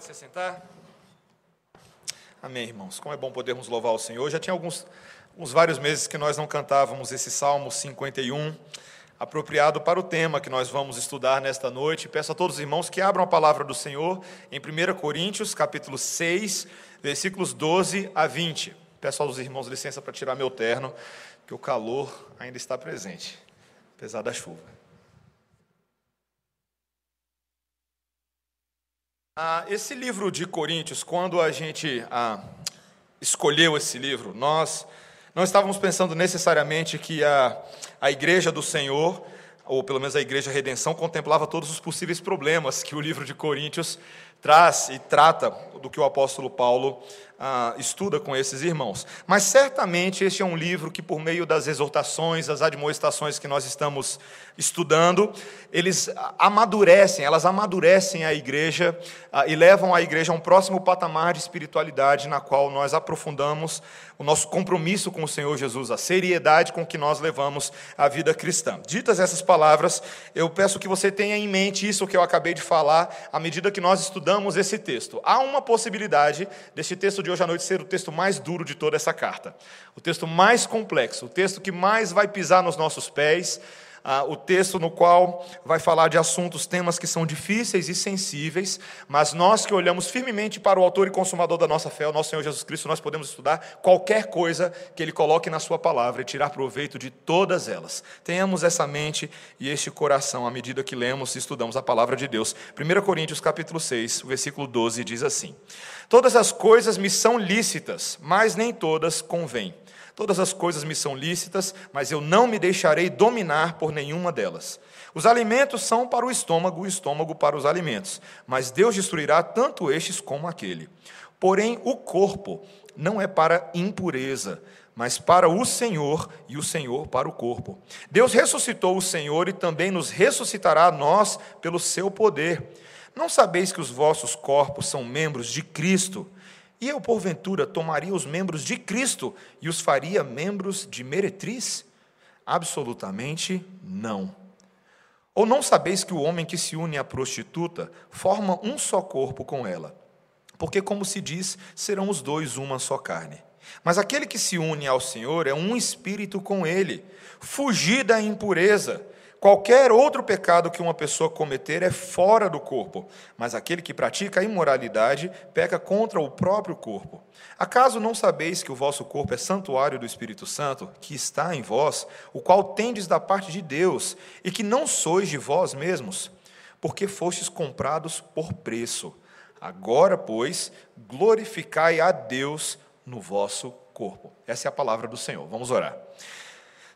Pode se sentar. Amém, irmãos. Como é bom podermos louvar o Senhor. Já tinha alguns, uns vários meses que nós não cantávamos esse Salmo 51, apropriado para o tema que nós vamos estudar nesta noite. Peço a todos os irmãos que abram a palavra do Senhor em 1 Coríntios, capítulo 6, versículos 12 a 20. Peço aos irmãos licença para tirar meu terno, que o calor ainda está presente, apesar da chuva. Ah, esse livro de Coríntios, quando a gente ah, escolheu esse livro, nós não estávamos pensando necessariamente que a, a Igreja do Senhor, ou pelo menos a Igreja Redenção, contemplava todos os possíveis problemas que o livro de Coríntios traz e trata do que o apóstolo Paulo ah, estuda com esses irmãos. Mas certamente este é um livro que, por meio das exortações, das admoestações que nós estamos estudando, eles amadurecem, elas amadurecem a igreja ah, e levam a igreja a um próximo patamar de espiritualidade, na qual nós aprofundamos o nosso compromisso com o Senhor Jesus, a seriedade com que nós levamos a vida cristã. Ditas essas palavras, eu peço que você tenha em mente isso que eu acabei de falar, à medida que nós estudamos esse texto. Há uma possibilidade deste texto de hoje à noite ser o texto mais duro de toda essa carta, o texto mais complexo, o texto que mais vai pisar nos nossos pés, ah, o texto no qual vai falar de assuntos, temas que são difíceis e sensíveis, mas nós que olhamos firmemente para o autor e consumador da nossa fé, o nosso Senhor Jesus Cristo, nós podemos estudar qualquer coisa que Ele coloque na Sua palavra e tirar proveito de todas elas. Tenhamos essa mente e este coração à medida que lemos e estudamos a palavra de Deus. 1 Coríntios capítulo 6, versículo 12 diz assim: Todas as coisas me são lícitas, mas nem todas convêm. Todas as coisas me são lícitas, mas eu não me deixarei dominar por nenhuma delas. Os alimentos são para o estômago, o estômago para os alimentos, mas Deus destruirá tanto estes como aquele. Porém, o corpo não é para impureza, mas para o Senhor e o Senhor para o corpo. Deus ressuscitou o Senhor e também nos ressuscitará a nós pelo seu poder. Não sabeis que os vossos corpos são membros de Cristo? E eu, porventura, tomaria os membros de Cristo e os faria membros de meretriz? Absolutamente não. Ou não sabeis que o homem que se une à prostituta forma um só corpo com ela? Porque, como se diz, serão os dois uma só carne. Mas aquele que se une ao Senhor é um espírito com ele. Fugir da impureza. Qualquer outro pecado que uma pessoa cometer é fora do corpo, mas aquele que pratica a imoralidade peca contra o próprio corpo. Acaso não sabeis que o vosso corpo é santuário do Espírito Santo, que está em vós, o qual tendes da parte de Deus, e que não sois de vós mesmos? Porque fostes comprados por preço. Agora, pois, glorificai a Deus no vosso corpo. Essa é a palavra do Senhor. Vamos orar.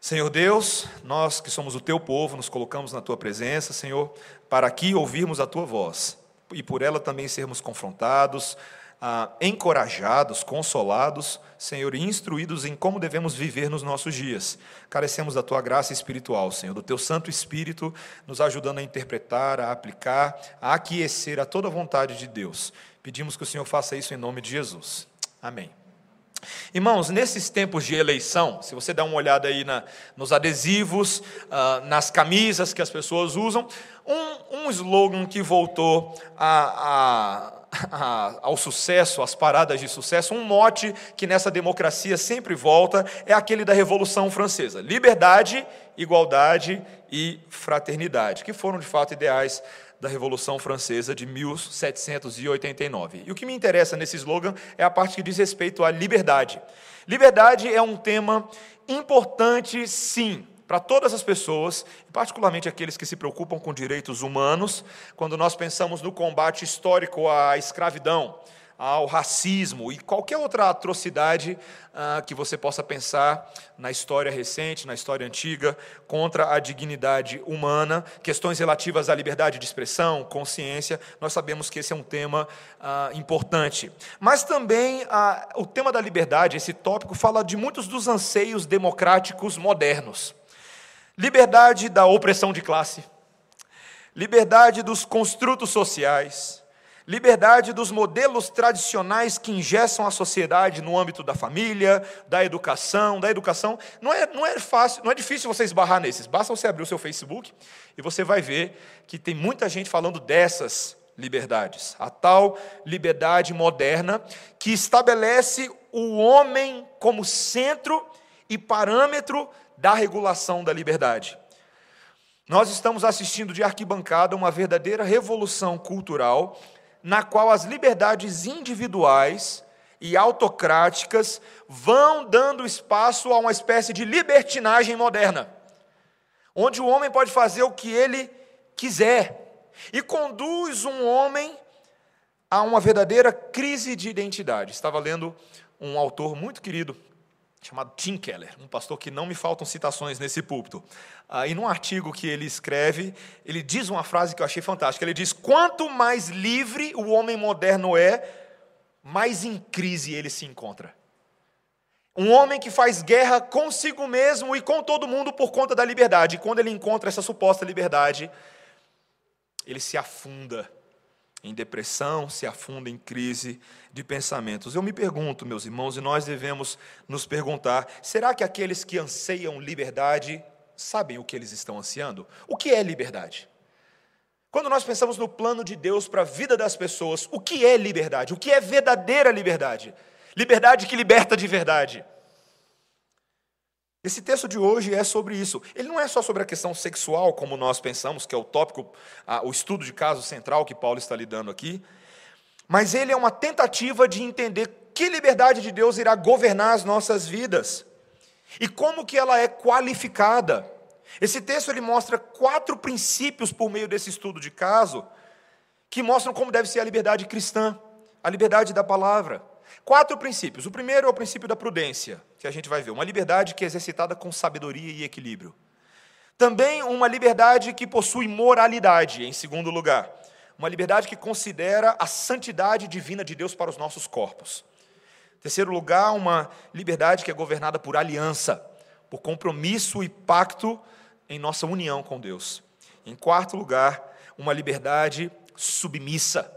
Senhor Deus, nós que somos o teu povo, nos colocamos na tua presença, Senhor, para aqui ouvirmos a tua voz e por ela também sermos confrontados, ah, encorajados, consolados, Senhor, e instruídos em como devemos viver nos nossos dias. Carecemos da tua graça espiritual, Senhor, do teu Santo Espírito, nos ajudando a interpretar, a aplicar, a aquecer a toda vontade de Deus. Pedimos que o Senhor faça isso em nome de Jesus. Amém. Irmãos, nesses tempos de eleição, se você dá uma olhada aí na, nos adesivos, uh, nas camisas que as pessoas usam, um, um slogan que voltou a, a, ao sucesso, às paradas de sucesso, um mote que nessa democracia sempre volta, é aquele da Revolução Francesa: liberdade, igualdade e fraternidade, que foram de fato ideais da Revolução Francesa de 1789. E o que me interessa nesse slogan é a parte que diz respeito à liberdade. Liberdade é um tema importante, sim, para todas as pessoas, particularmente aqueles que se preocupam com direitos humanos, quando nós pensamos no combate histórico à escravidão ao racismo e qualquer outra atrocidade ah, que você possa pensar na história recente, na história antiga, contra a dignidade humana, questões relativas à liberdade de expressão, consciência, nós sabemos que esse é um tema ah, importante. Mas também ah, o tema da liberdade, esse tópico, fala de muitos dos anseios democráticos modernos. Liberdade da opressão de classe, liberdade dos construtos sociais, liberdade dos modelos tradicionais que ingessam a sociedade no âmbito da família, da educação, da educação. Não é, não é fácil, não é difícil você esbarrar nesses. Basta você abrir o seu Facebook e você vai ver que tem muita gente falando dessas liberdades. A tal liberdade moderna que estabelece o homem como centro e parâmetro da regulação da liberdade. Nós estamos assistindo de arquibancada uma verdadeira revolução cultural, na qual as liberdades individuais e autocráticas vão dando espaço a uma espécie de libertinagem moderna, onde o homem pode fazer o que ele quiser e conduz um homem a uma verdadeira crise de identidade. Estava lendo um autor muito querido, chamado Tim Keller, um pastor que não me faltam citações nesse púlpito. Ah, e num artigo que ele escreve, ele diz uma frase que eu achei fantástica. Ele diz: Quanto mais livre o homem moderno é, mais em crise ele se encontra. Um homem que faz guerra consigo mesmo e com todo mundo por conta da liberdade. E quando ele encontra essa suposta liberdade, ele se afunda em depressão, se afunda em crise de pensamentos. Eu me pergunto, meus irmãos, e nós devemos nos perguntar: será que aqueles que anseiam liberdade sabem o que eles estão ansiando? O que é liberdade? Quando nós pensamos no plano de Deus para a vida das pessoas, o que é liberdade? O que é verdadeira liberdade? Liberdade que liberta de verdade. Esse texto de hoje é sobre isso. Ele não é só sobre a questão sexual, como nós pensamos, que é o tópico, o estudo de caso central que Paulo está lidando aqui, mas ele é uma tentativa de entender que liberdade de Deus irá governar as nossas vidas e como que ela é qualificada. Esse texto ele mostra quatro princípios por meio desse estudo de caso que mostram como deve ser a liberdade cristã, a liberdade da palavra. Quatro princípios. O primeiro é o princípio da prudência, que a gente vai ver. Uma liberdade que é exercitada com sabedoria e equilíbrio. Também uma liberdade que possui moralidade, em segundo lugar. Uma liberdade que considera a santidade divina de Deus para os nossos corpos. Em terceiro lugar, uma liberdade que é governada por aliança, por compromisso e pacto em nossa união com Deus. Em quarto lugar, uma liberdade submissa,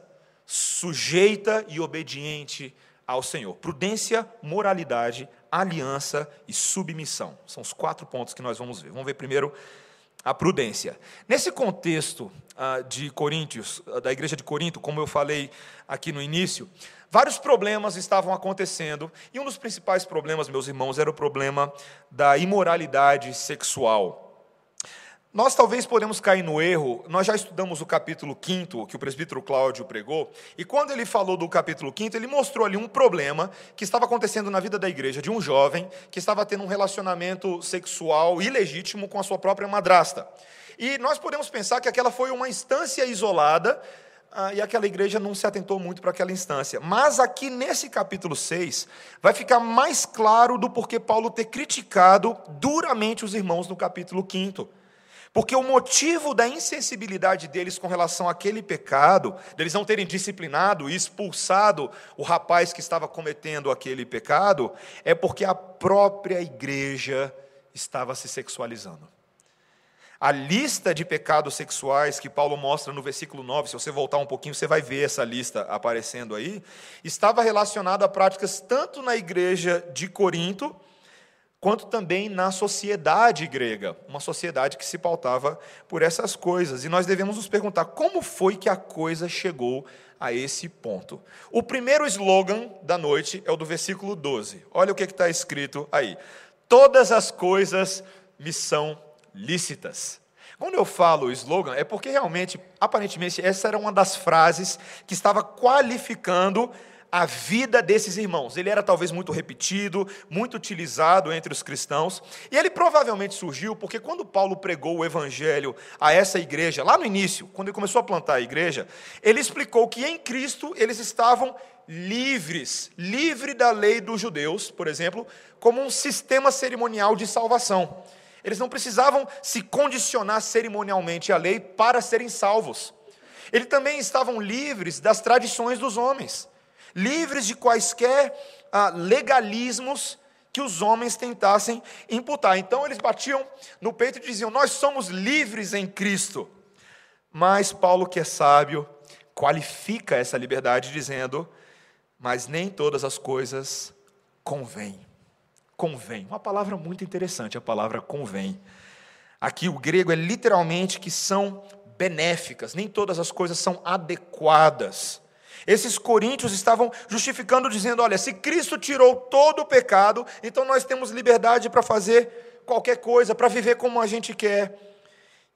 sujeita e obediente ao Senhor. Prudência, moralidade, aliança e submissão. São os quatro pontos que nós vamos ver. Vamos ver primeiro a prudência. Nesse contexto ah, de Coríntios, ah, da igreja de Corinto, como eu falei aqui no início, vários problemas estavam acontecendo, e um dos principais problemas, meus irmãos, era o problema da imoralidade sexual. Nós talvez podemos cair no erro, nós já estudamos o capítulo 5 que o presbítero Cláudio pregou, e quando ele falou do capítulo 5 ele mostrou ali um problema que estava acontecendo na vida da igreja de um jovem que estava tendo um relacionamento sexual ilegítimo com a sua própria madrasta. E nós podemos pensar que aquela foi uma instância isolada, ah, e aquela igreja não se atentou muito para aquela instância. Mas aqui nesse capítulo 6, vai ficar mais claro do porquê Paulo ter criticado duramente os irmãos no capítulo 5. Porque o motivo da insensibilidade deles com relação àquele pecado, deles não terem disciplinado e expulsado o rapaz que estava cometendo aquele pecado, é porque a própria igreja estava se sexualizando. A lista de pecados sexuais que Paulo mostra no versículo 9, se você voltar um pouquinho, você vai ver essa lista aparecendo aí, estava relacionada a práticas tanto na igreja de Corinto, quanto também na sociedade grega, uma sociedade que se pautava por essas coisas. E nós devemos nos perguntar como foi que a coisa chegou a esse ponto. O primeiro slogan da noite é o do versículo 12. Olha o que está escrito aí: Todas as coisas me são lícitas. Quando eu falo slogan, é porque realmente, aparentemente, essa era uma das frases que estava qualificando a vida desses irmãos. Ele era talvez muito repetido, muito utilizado entre os cristãos, e ele provavelmente surgiu porque quando Paulo pregou o evangelho a essa igreja, lá no início, quando ele começou a plantar a igreja, ele explicou que em Cristo eles estavam livres, livre da lei dos judeus, por exemplo, como um sistema cerimonial de salvação. Eles não precisavam se condicionar cerimonialmente à lei para serem salvos. Eles também estavam livres das tradições dos homens livres de quaisquer ah, legalismos que os homens tentassem imputar. Então eles batiam no peito e diziam: Nós somos livres em Cristo. Mas Paulo, que é sábio, qualifica essa liberdade dizendo: Mas nem todas as coisas convêm. Convém. Uma palavra muito interessante, a palavra convém. Aqui o grego é literalmente que são benéficas, nem todas as coisas são adequadas. Esses coríntios estavam justificando, dizendo: olha, se Cristo tirou todo o pecado, então nós temos liberdade para fazer qualquer coisa, para viver como a gente quer.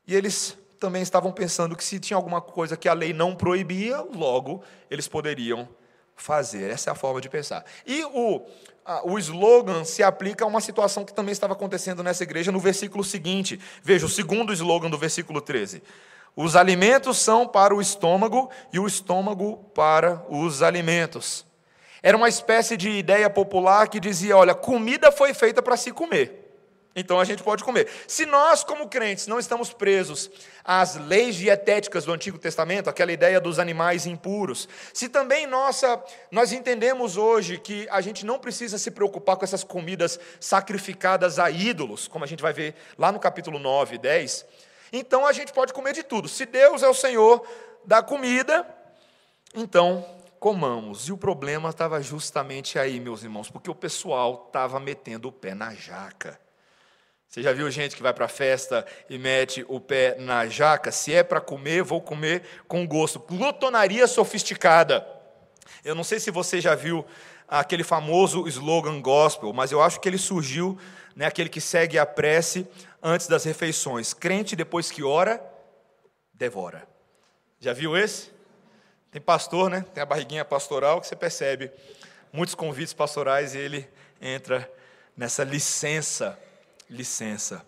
E eles também estavam pensando que se tinha alguma coisa que a lei não proibia, logo eles poderiam fazer. Essa é a forma de pensar. E o, a, o slogan se aplica a uma situação que também estava acontecendo nessa igreja no versículo seguinte. Veja, o segundo slogan do versículo 13. Os alimentos são para o estômago e o estômago para os alimentos. Era uma espécie de ideia popular que dizia: olha, comida foi feita para se comer. Então a gente pode comer. Se nós, como crentes, não estamos presos às leis dietéticas do Antigo Testamento, aquela ideia dos animais impuros, se também nossa, nós entendemos hoje que a gente não precisa se preocupar com essas comidas sacrificadas a ídolos, como a gente vai ver lá no capítulo 9 e 10, então a gente pode comer de tudo. Se Deus é o Senhor da comida, então comamos. E o problema estava justamente aí, meus irmãos, porque o pessoal estava metendo o pé na jaca. Você já viu gente que vai para a festa e mete o pé na jaca? Se é para comer, vou comer com gosto. Glutonaria sofisticada. Eu não sei se você já viu aquele famoso slogan gospel, mas eu acho que ele surgiu, né, aquele que segue a prece antes das refeições. Crente, depois que ora, devora. Já viu esse? Tem pastor, né? Tem a barriguinha pastoral que você percebe muitos convites pastorais e ele entra nessa licença licença.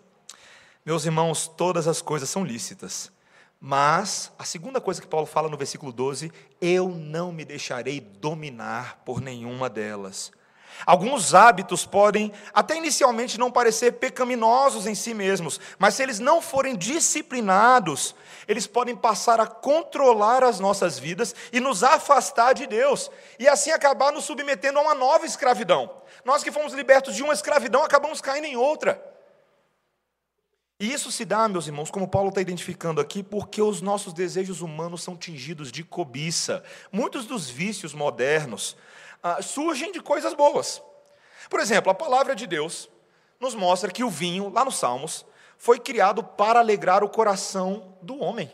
Meus irmãos, todas as coisas são lícitas, mas a segunda coisa que Paulo fala no versículo 12, eu não me deixarei dominar por nenhuma delas. Alguns hábitos podem até inicialmente não parecer pecaminosos em si mesmos, mas se eles não forem disciplinados, eles podem passar a controlar as nossas vidas e nos afastar de Deus, e assim acabar nos submetendo a uma nova escravidão. Nós que fomos libertos de uma escravidão acabamos caindo em outra. E isso se dá, meus irmãos, como Paulo está identificando aqui, porque os nossos desejos humanos são tingidos de cobiça. Muitos dos vícios modernos ah, surgem de coisas boas. Por exemplo, a palavra de Deus nos mostra que o vinho, lá nos Salmos, foi criado para alegrar o coração do homem.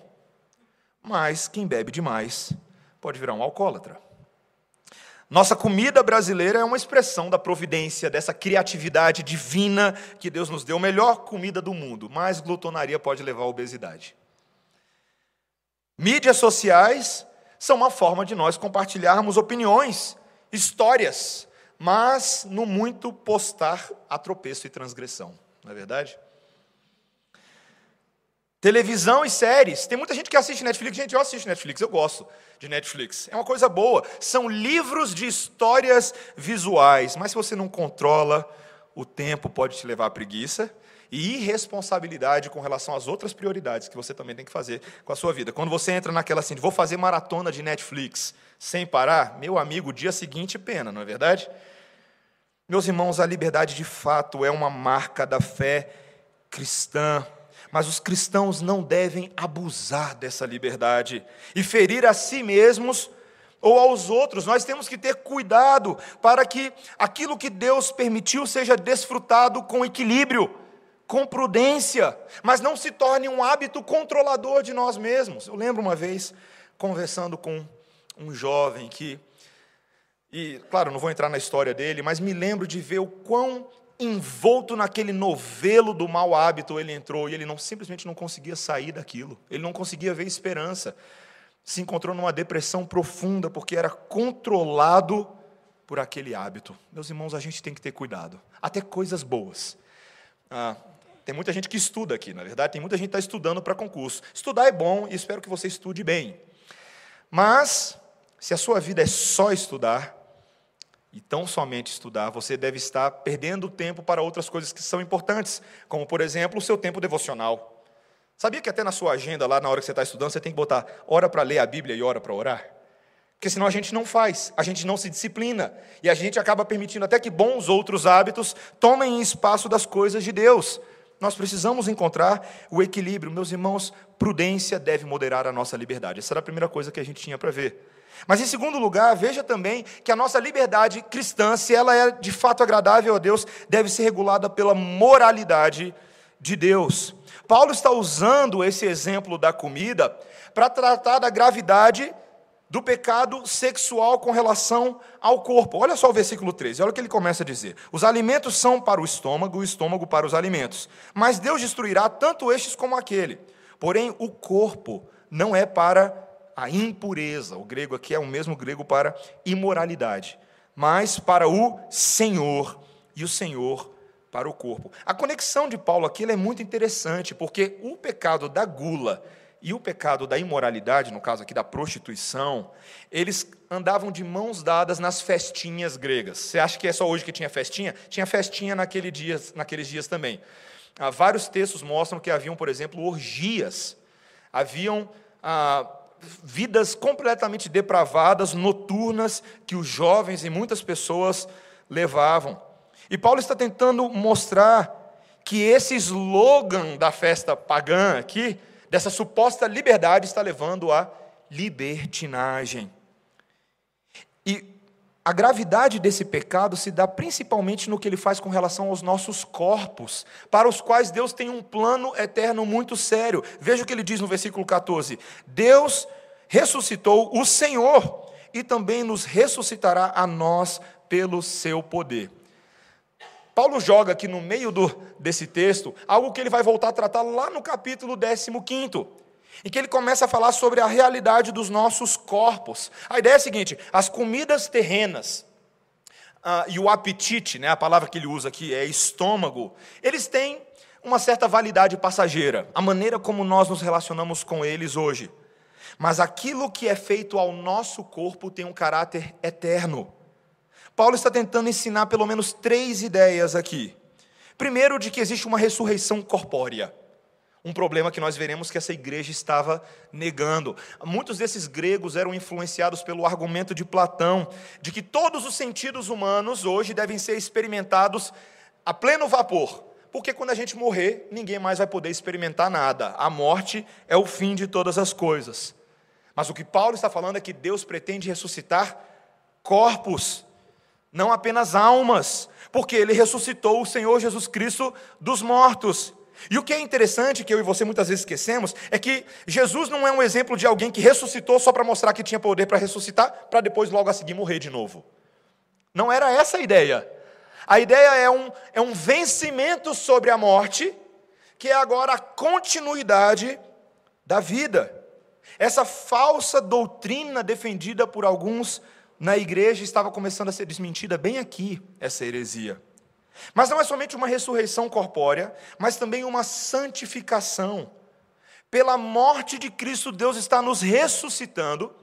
Mas quem bebe demais pode virar um alcoólatra. Nossa comida brasileira é uma expressão da providência, dessa criatividade divina que Deus nos deu, a melhor comida do mundo, mas glutonaria pode levar à obesidade. Mídias sociais são uma forma de nós compartilharmos opiniões, histórias, mas no muito postar a tropeço e transgressão, não é verdade? Televisão e séries. Tem muita gente que assiste Netflix. Gente, eu assisto Netflix, eu gosto de Netflix. É uma coisa boa. São livros de histórias visuais. Mas se você não controla, o tempo pode te levar à preguiça e irresponsabilidade com relação às outras prioridades que você também tem que fazer com a sua vida. Quando você entra naquela assim, vou fazer maratona de Netflix sem parar, meu amigo, dia seguinte pena, não é verdade? Meus irmãos, a liberdade de fato é uma marca da fé cristã mas os cristãos não devem abusar dessa liberdade e ferir a si mesmos ou aos outros. Nós temos que ter cuidado para que aquilo que Deus permitiu seja desfrutado com equilíbrio, com prudência, mas não se torne um hábito controlador de nós mesmos. Eu lembro uma vez conversando com um jovem que e, claro, não vou entrar na história dele, mas me lembro de ver o quão envolto naquele novelo do mau hábito ele entrou e ele não simplesmente não conseguia sair daquilo. Ele não conseguia ver esperança. Se encontrou numa depressão profunda porque era controlado por aquele hábito. Meus irmãos, a gente tem que ter cuidado. Até coisas boas. Ah, tem muita gente que estuda aqui, na verdade, tem muita gente que está estudando para concurso. Estudar é bom e espero que você estude bem. Mas, se a sua vida é só estudar, e tão somente estudar, você deve estar perdendo tempo para outras coisas que são importantes, como, por exemplo, o seu tempo devocional. Sabia que até na sua agenda, lá na hora que você está estudando, você tem que botar hora para ler a Bíblia e hora para orar? Porque senão a gente não faz, a gente não se disciplina, e a gente acaba permitindo até que bons outros hábitos tomem espaço das coisas de Deus. Nós precisamos encontrar o equilíbrio. Meus irmãos, prudência deve moderar a nossa liberdade. Essa era a primeira coisa que a gente tinha para ver. Mas em segundo lugar, veja também que a nossa liberdade cristã, se ela é de fato agradável a Deus, deve ser regulada pela moralidade de Deus. Paulo está usando esse exemplo da comida para tratar da gravidade do pecado sexual com relação ao corpo. Olha só o versículo 13, olha o que ele começa a dizer: Os alimentos são para o estômago, o estômago para os alimentos. Mas Deus destruirá tanto estes como aquele. Porém, o corpo não é para a impureza. O grego aqui é o mesmo grego para imoralidade, mas para o Senhor, e o Senhor para o corpo. A conexão de Paulo aqui é muito interessante, porque o pecado da gula e o pecado da imoralidade, no caso aqui da prostituição, eles andavam de mãos dadas nas festinhas gregas. Você acha que é só hoje que tinha festinha? Tinha festinha naquele dia, naqueles dias também. Há vários textos mostram que haviam, por exemplo, orgias. Haviam ah, vidas completamente depravadas, noturnas, que os jovens e muitas pessoas levavam. E Paulo está tentando mostrar que esse slogan da festa pagã aqui dessa suposta liberdade está levando à libertinagem. E a gravidade desse pecado se dá principalmente no que ele faz com relação aos nossos corpos, para os quais Deus tem um plano eterno muito sério. Veja o que ele diz no versículo 14: Deus ressuscitou o Senhor e também nos ressuscitará a nós pelo seu poder. Paulo joga aqui no meio do, desse texto algo que ele vai voltar a tratar lá no capítulo 15, em que ele começa a falar sobre a realidade dos nossos corpos. A ideia é a seguinte: as comidas terrenas uh, e o apetite, né, a palavra que ele usa aqui é estômago, eles têm uma certa validade passageira, a maneira como nós nos relacionamos com eles hoje. Mas aquilo que é feito ao nosso corpo tem um caráter eterno. Paulo está tentando ensinar pelo menos três ideias aqui. Primeiro, de que existe uma ressurreição corpórea. Um problema que nós veremos que essa igreja estava negando. Muitos desses gregos eram influenciados pelo argumento de Platão, de que todos os sentidos humanos hoje devem ser experimentados a pleno vapor. Porque quando a gente morrer, ninguém mais vai poder experimentar nada. A morte é o fim de todas as coisas. Mas o que Paulo está falando é que Deus pretende ressuscitar corpos não apenas almas, porque ele ressuscitou o Senhor Jesus Cristo dos mortos. E o que é interessante, que eu e você muitas vezes esquecemos, é que Jesus não é um exemplo de alguém que ressuscitou só para mostrar que tinha poder para ressuscitar, para depois logo a seguir morrer de novo. Não era essa a ideia. A ideia é um, é um vencimento sobre a morte, que é agora a continuidade da vida. Essa falsa doutrina defendida por alguns na igreja estava começando a ser desmentida bem aqui, essa heresia. Mas não é somente uma ressurreição corpórea, mas também uma santificação. Pela morte de Cristo, Deus está nos ressuscitando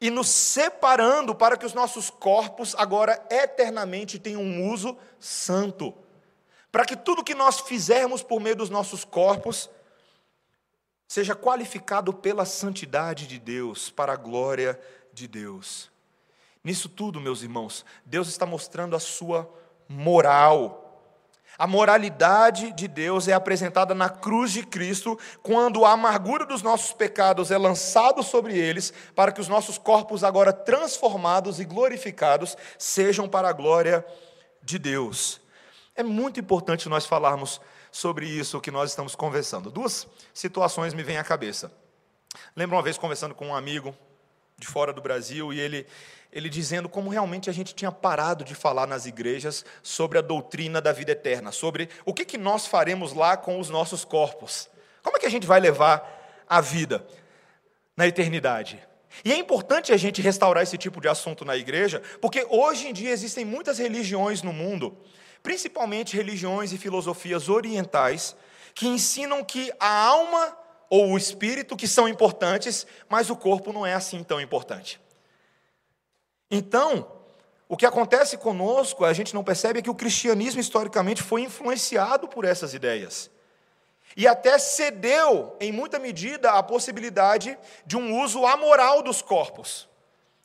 e nos separando para que os nossos corpos agora eternamente tenham um uso santo. Para que tudo que nós fizermos por meio dos nossos corpos seja qualificado pela santidade de Deus, para a glória de Deus. Nisso tudo, meus irmãos, Deus está mostrando a sua moral. A moralidade de Deus é apresentada na cruz de Cristo, quando a amargura dos nossos pecados é lançada sobre eles, para que os nossos corpos, agora transformados e glorificados, sejam para a glória de Deus. É muito importante nós falarmos sobre isso que nós estamos conversando. Duas situações me vêm à cabeça. Lembro uma vez conversando com um amigo de fora do Brasil e ele ele dizendo como realmente a gente tinha parado de falar nas igrejas sobre a doutrina da vida eterna, sobre o que, que nós faremos lá com os nossos corpos. Como é que a gente vai levar a vida na eternidade? E é importante a gente restaurar esse tipo de assunto na igreja, porque hoje em dia existem muitas religiões no mundo, principalmente religiões e filosofias orientais, que ensinam que a alma ou o espírito que são importantes, mas o corpo não é assim tão importante. Então, o que acontece conosco, a gente não percebe, é que o cristianismo historicamente foi influenciado por essas ideias. E até cedeu, em muita medida, a possibilidade de um uso amoral dos corpos.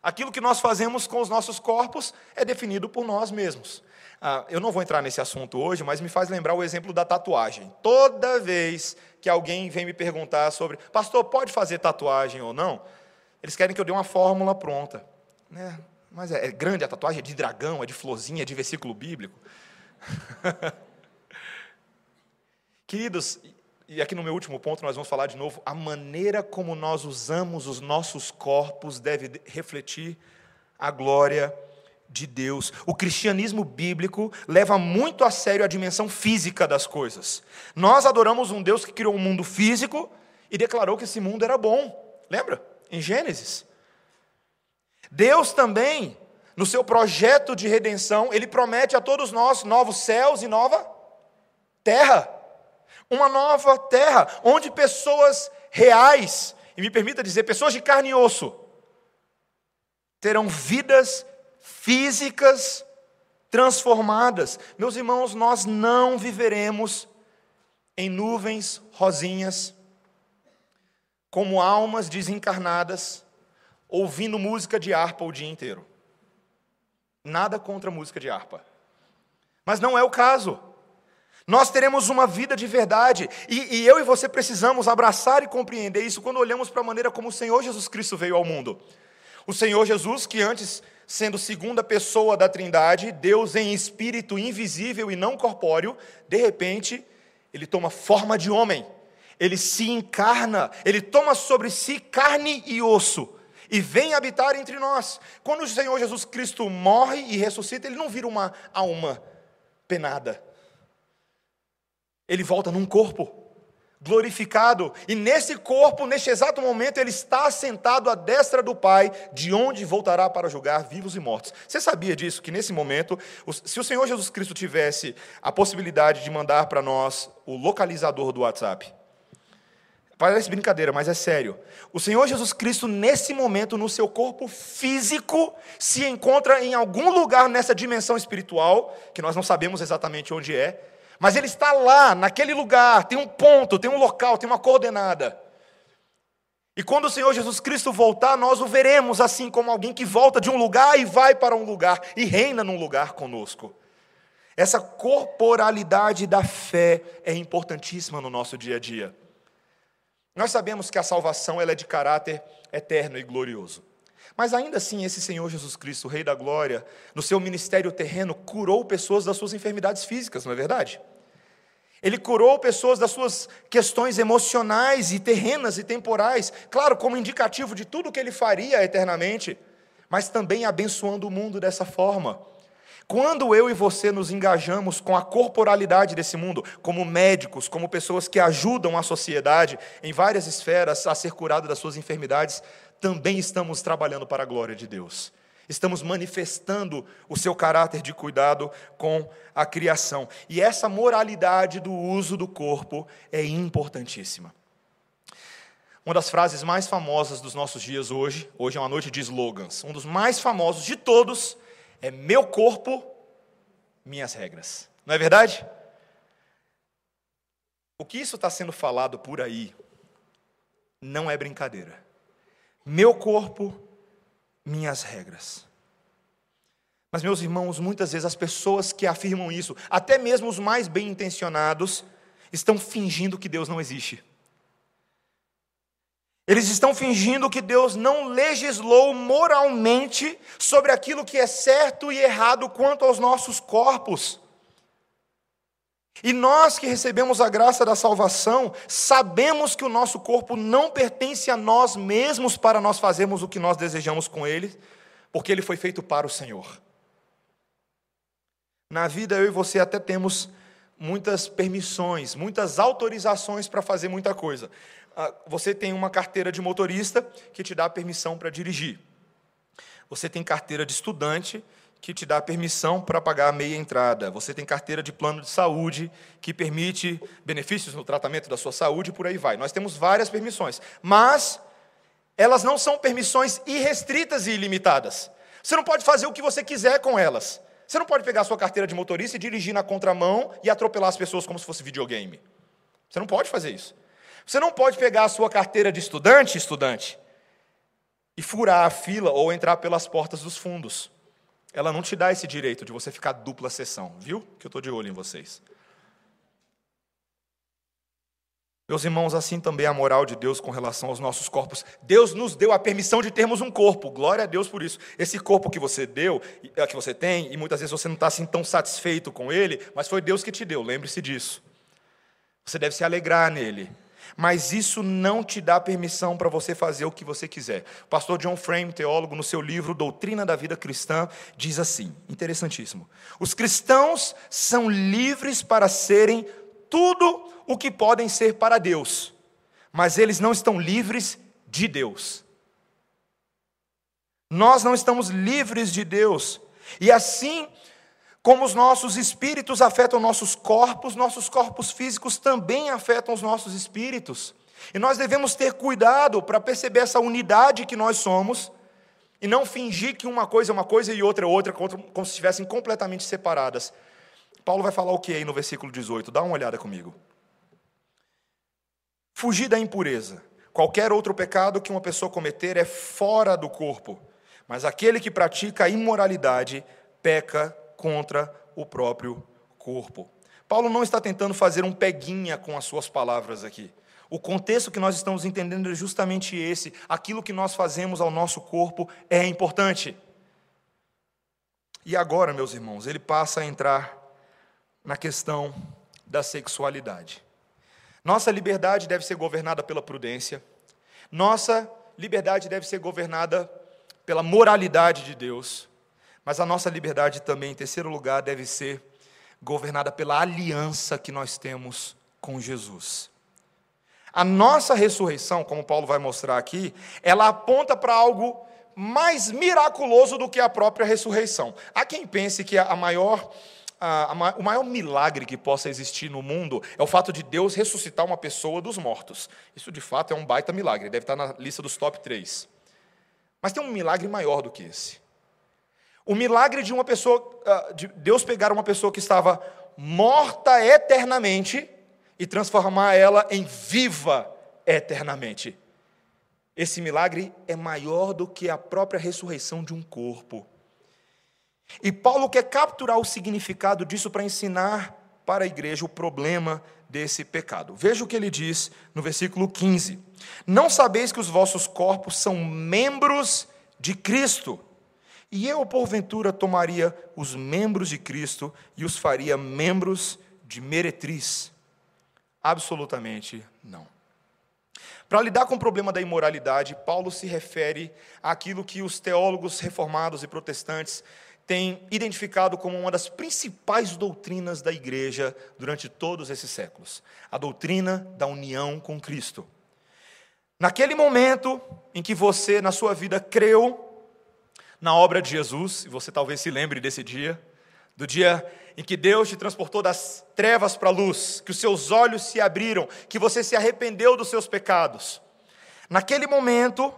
Aquilo que nós fazemos com os nossos corpos é definido por nós mesmos. Ah, eu não vou entrar nesse assunto hoje, mas me faz lembrar o exemplo da tatuagem. Toda vez que alguém vem me perguntar sobre, pastor, pode fazer tatuagem ou não? Eles querem que eu dê uma fórmula pronta. Né? Mas é, é grande a tatuagem, é de dragão, é de florzinha, é de versículo bíblico. Queridos, e aqui no meu último ponto nós vamos falar de novo, a maneira como nós usamos os nossos corpos deve refletir a glória de Deus. O cristianismo bíblico leva muito a sério a dimensão física das coisas. Nós adoramos um Deus que criou um mundo físico e declarou que esse mundo era bom. Lembra? Em Gênesis. Deus também, no seu projeto de redenção, ele promete a todos nós novos céus e nova terra uma nova terra, onde pessoas reais, e me permita dizer, pessoas de carne e osso, terão vidas físicas transformadas. Meus irmãos, nós não viveremos em nuvens rosinhas, como almas desencarnadas, ouvindo música de harpa o dia inteiro. Nada contra música de harpa. Mas não é o caso. Nós teremos uma vida de verdade, e, e eu e você precisamos abraçar e compreender isso quando olhamos para a maneira como o Senhor Jesus Cristo veio ao mundo. O Senhor Jesus, que antes, sendo segunda pessoa da Trindade, Deus em espírito invisível e não corpóreo, de repente, ele toma forma de homem, ele se encarna, ele toma sobre si carne e osso e vem habitar entre nós. Quando o Senhor Jesus Cristo morre e ressuscita, ele não vira uma alma penada. Ele volta num corpo glorificado, e nesse corpo, neste exato momento, ele está sentado à destra do Pai, de onde voltará para julgar vivos e mortos. Você sabia disso? Que nesse momento, se o Senhor Jesus Cristo tivesse a possibilidade de mandar para nós o localizador do WhatsApp, Parece brincadeira, mas é sério. O Senhor Jesus Cristo, nesse momento, no seu corpo físico, se encontra em algum lugar nessa dimensão espiritual, que nós não sabemos exatamente onde é, mas ele está lá, naquele lugar, tem um ponto, tem um local, tem uma coordenada. E quando o Senhor Jesus Cristo voltar, nós o veremos assim como alguém que volta de um lugar e vai para um lugar e reina num lugar conosco. Essa corporalidade da fé é importantíssima no nosso dia a dia. Nós sabemos que a salvação ela é de caráter eterno e glorioso. Mas ainda assim, esse Senhor Jesus Cristo, Rei da Glória, no seu ministério terreno, curou pessoas das suas enfermidades físicas, não é verdade? Ele curou pessoas das suas questões emocionais e terrenas e temporais, claro, como indicativo de tudo que ele faria eternamente, mas também abençoando o mundo dessa forma. Quando eu e você nos engajamos com a corporalidade desse mundo, como médicos, como pessoas que ajudam a sociedade em várias esferas a ser curada das suas enfermidades, também estamos trabalhando para a glória de Deus estamos manifestando o seu caráter de cuidado com a criação. E essa moralidade do uso do corpo é importantíssima. Uma das frases mais famosas dos nossos dias hoje, hoje é uma noite de slogans, um dos mais famosos de todos é meu corpo, minhas regras. Não é verdade? O que isso está sendo falado por aí não é brincadeira. Meu corpo, minhas regras. Mas, meus irmãos, muitas vezes as pessoas que afirmam isso, até mesmo os mais bem intencionados, estão fingindo que Deus não existe. Eles estão fingindo que Deus não legislou moralmente sobre aquilo que é certo e errado quanto aos nossos corpos. E nós que recebemos a graça da salvação, sabemos que o nosso corpo não pertence a nós mesmos para nós fazermos o que nós desejamos com ele, porque ele foi feito para o Senhor. Na vida, eu e você até temos muitas permissões, muitas autorizações para fazer muita coisa. Ah, você tem uma carteira de motorista que te dá permissão para dirigir. Você tem carteira de estudante que te dá permissão para pagar a meia entrada. Você tem carteira de plano de saúde que permite benefícios no tratamento da sua saúde e por aí vai. Nós temos várias permissões, mas elas não são permissões irrestritas e ilimitadas. Você não pode fazer o que você quiser com elas. Você não pode pegar a sua carteira de motorista e dirigir na contramão e atropelar as pessoas como se fosse videogame. Você não pode fazer isso. Você não pode pegar a sua carteira de estudante, estudante, e furar a fila ou entrar pelas portas dos fundos. Ela não te dá esse direito de você ficar dupla sessão, viu? Que eu estou de olho em vocês. Meus irmãos, assim também é a moral de Deus com relação aos nossos corpos. Deus nos deu a permissão de termos um corpo. Glória a Deus por isso. Esse corpo que você deu, é, que você tem, e muitas vezes você não está assim tão satisfeito com ele, mas foi Deus que te deu. Lembre-se disso. Você deve se alegrar nele. Mas isso não te dá permissão para você fazer o que você quiser. O pastor John Frame, teólogo, no seu livro Doutrina da Vida Cristã, diz assim: interessantíssimo. Os cristãos são livres para serem tudo o que podem ser para Deus, mas eles não estão livres de Deus. Nós não estamos livres de Deus. E assim como os nossos espíritos afetam nossos corpos, nossos corpos físicos também afetam os nossos espíritos. E nós devemos ter cuidado para perceber essa unidade que nós somos e não fingir que uma coisa é uma coisa e outra é outra, como se estivessem completamente separadas. Paulo vai falar o que aí no versículo 18? Dá uma olhada comigo. Fugir da impureza. Qualquer outro pecado que uma pessoa cometer é fora do corpo, mas aquele que pratica a imoralidade peca contra o próprio corpo. Paulo não está tentando fazer um peguinha com as suas palavras aqui. O contexto que nós estamos entendendo é justamente esse. Aquilo que nós fazemos ao nosso corpo é importante. E agora, meus irmãos, ele passa a entrar na questão da sexualidade. Nossa liberdade deve ser governada pela prudência. Nossa liberdade deve ser governada pela moralidade de Deus. Mas a nossa liberdade também, em terceiro lugar, deve ser governada pela aliança que nós temos com Jesus. A nossa ressurreição, como Paulo vai mostrar aqui, ela aponta para algo mais miraculoso do que a própria ressurreição. Há quem pense que a maior, a, a, o maior milagre que possa existir no mundo é o fato de Deus ressuscitar uma pessoa dos mortos. Isso de fato é um baita milagre, deve estar na lista dos top 3. Mas tem um milagre maior do que esse. O milagre de uma pessoa, ah, de Deus pegar uma pessoa que estava morta eternamente e transformar ela em viva eternamente. Esse milagre é maior do que a própria ressurreição de um corpo. E Paulo quer capturar o significado disso para ensinar para a igreja o problema desse pecado. Veja o que ele diz no versículo 15: Não sabeis que os vossos corpos são membros de Cristo? E eu, porventura, tomaria os membros de Cristo e os faria membros de meretriz? Absolutamente não. Para lidar com o problema da imoralidade, Paulo se refere àquilo que os teólogos reformados e protestantes têm identificado como uma das principais doutrinas da igreja durante todos esses séculos: a doutrina da união com Cristo. Naquele momento em que você, na sua vida, creu na obra de Jesus, e você talvez se lembre desse dia, do dia em que Deus te transportou das trevas para a luz, que os seus olhos se abriram, que você se arrependeu dos seus pecados. Naquele momento,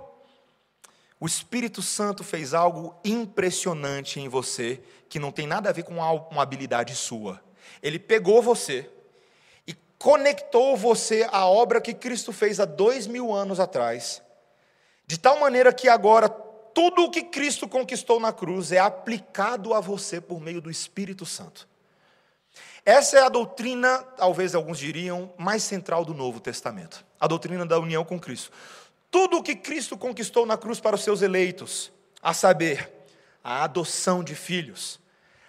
o Espírito Santo fez algo impressionante em você, que não tem nada a ver com uma habilidade sua. Ele pegou você e conectou você à obra que Cristo fez há dois mil anos atrás, de tal maneira que agora tudo o que Cristo conquistou na cruz é aplicado a você por meio do Espírito Santo. Essa é a doutrina, talvez alguns diriam, mais central do Novo Testamento a doutrina da união com Cristo. Tudo o que Cristo conquistou na cruz para os seus eleitos, a saber, a adoção de filhos,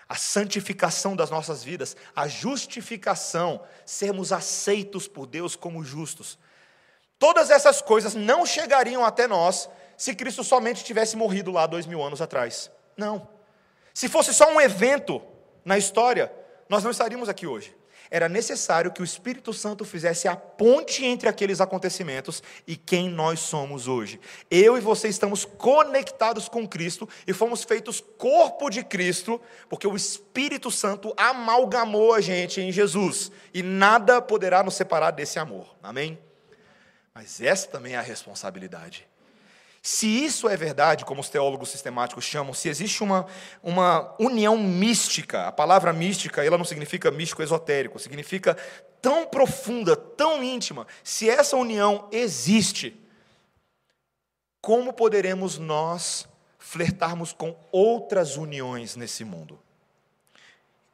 a santificação das nossas vidas, a justificação, sermos aceitos por Deus como justos. Todas essas coisas não chegariam até nós se Cristo somente tivesse morrido lá dois mil anos atrás. Não. Se fosse só um evento na história, nós não estaríamos aqui hoje. Era necessário que o Espírito Santo fizesse a ponte entre aqueles acontecimentos e quem nós somos hoje. Eu e você estamos conectados com Cristo e fomos feitos corpo de Cristo, porque o Espírito Santo amalgamou a gente em Jesus e nada poderá nos separar desse amor. Amém? Mas essa também é a responsabilidade. Se isso é verdade, como os teólogos sistemáticos chamam, se existe uma, uma união mística, a palavra mística ela não significa místico esotérico, significa tão profunda, tão íntima. Se essa união existe, como poderemos nós flertarmos com outras uniões nesse mundo?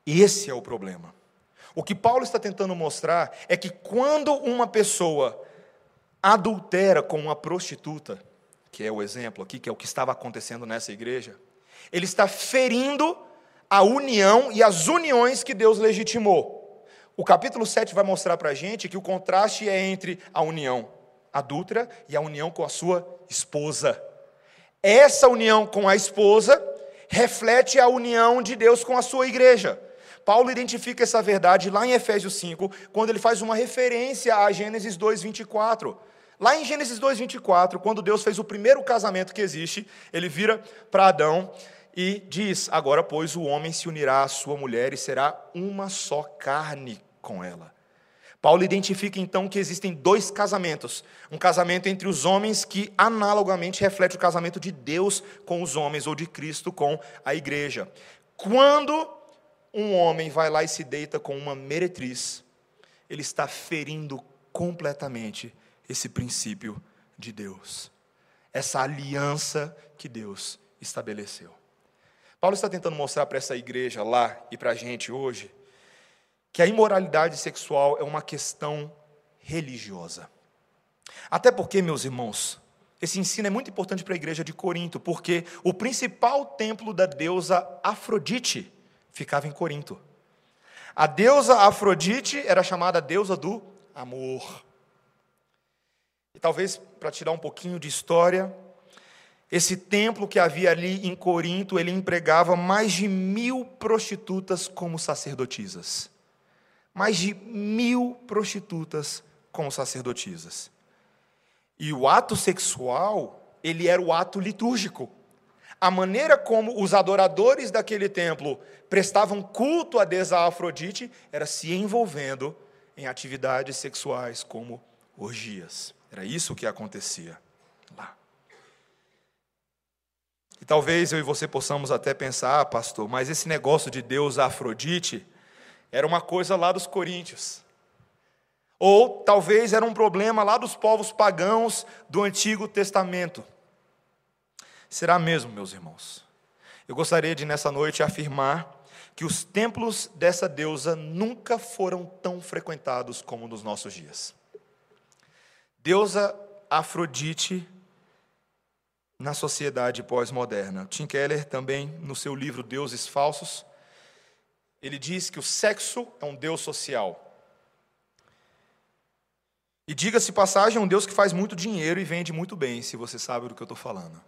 Esse é o problema. O que Paulo está tentando mostrar é que quando uma pessoa adultera com uma prostituta, que é o exemplo aqui, que é o que estava acontecendo nessa igreja, ele está ferindo a união e as uniões que Deus legitimou. O capítulo 7 vai mostrar para a gente que o contraste é entre a união adúltera e a união com a sua esposa. Essa união com a esposa reflete a união de Deus com a sua igreja. Paulo identifica essa verdade lá em Efésios 5, quando ele faz uma referência a Gênesis 2:24. Lá em Gênesis 2:24, quando Deus fez o primeiro casamento que existe, ele vira para Adão e diz: Agora, pois, o homem se unirá à sua mulher e será uma só carne com ela. Paulo identifica então que existem dois casamentos: um casamento entre os homens que analogamente reflete o casamento de Deus com os homens, ou de Cristo com a igreja. Quando um homem vai lá e se deita com uma meretriz, ele está ferindo completamente esse princípio de Deus, essa aliança que Deus estabeleceu. Paulo está tentando mostrar para essa igreja lá e para a gente hoje que a imoralidade sexual é uma questão religiosa. Até porque, meus irmãos, esse ensino é muito importante para a igreja de Corinto, porque o principal templo da deusa Afrodite ficava em Corinto. A deusa Afrodite era chamada deusa do amor. E talvez para tirar um pouquinho de história, esse templo que havia ali em Corinto, ele empregava mais de mil prostitutas como sacerdotisas mais de mil prostitutas como sacerdotisas. E o ato sexual, ele era o ato litúrgico. A maneira como os adoradores daquele templo prestavam culto a deusa Afrodite era se envolvendo em atividades sexuais como orgias. Era isso que acontecia lá. E talvez eu e você possamos até pensar, ah, pastor, mas esse negócio de Deus Afrodite era uma coisa lá dos coríntios. Ou talvez era um problema lá dos povos pagãos do Antigo Testamento. Será mesmo, meus irmãos? Eu gostaria de nessa noite afirmar que os templos dessa deusa nunca foram tão frequentados como nos nossos dias. Deusa Afrodite na sociedade pós-moderna. Tim Keller também, no seu livro Deuses Falsos, ele diz que o sexo é um Deus social. E diga-se passagem, é um Deus que faz muito dinheiro e vende muito bem, se você sabe do que eu estou falando.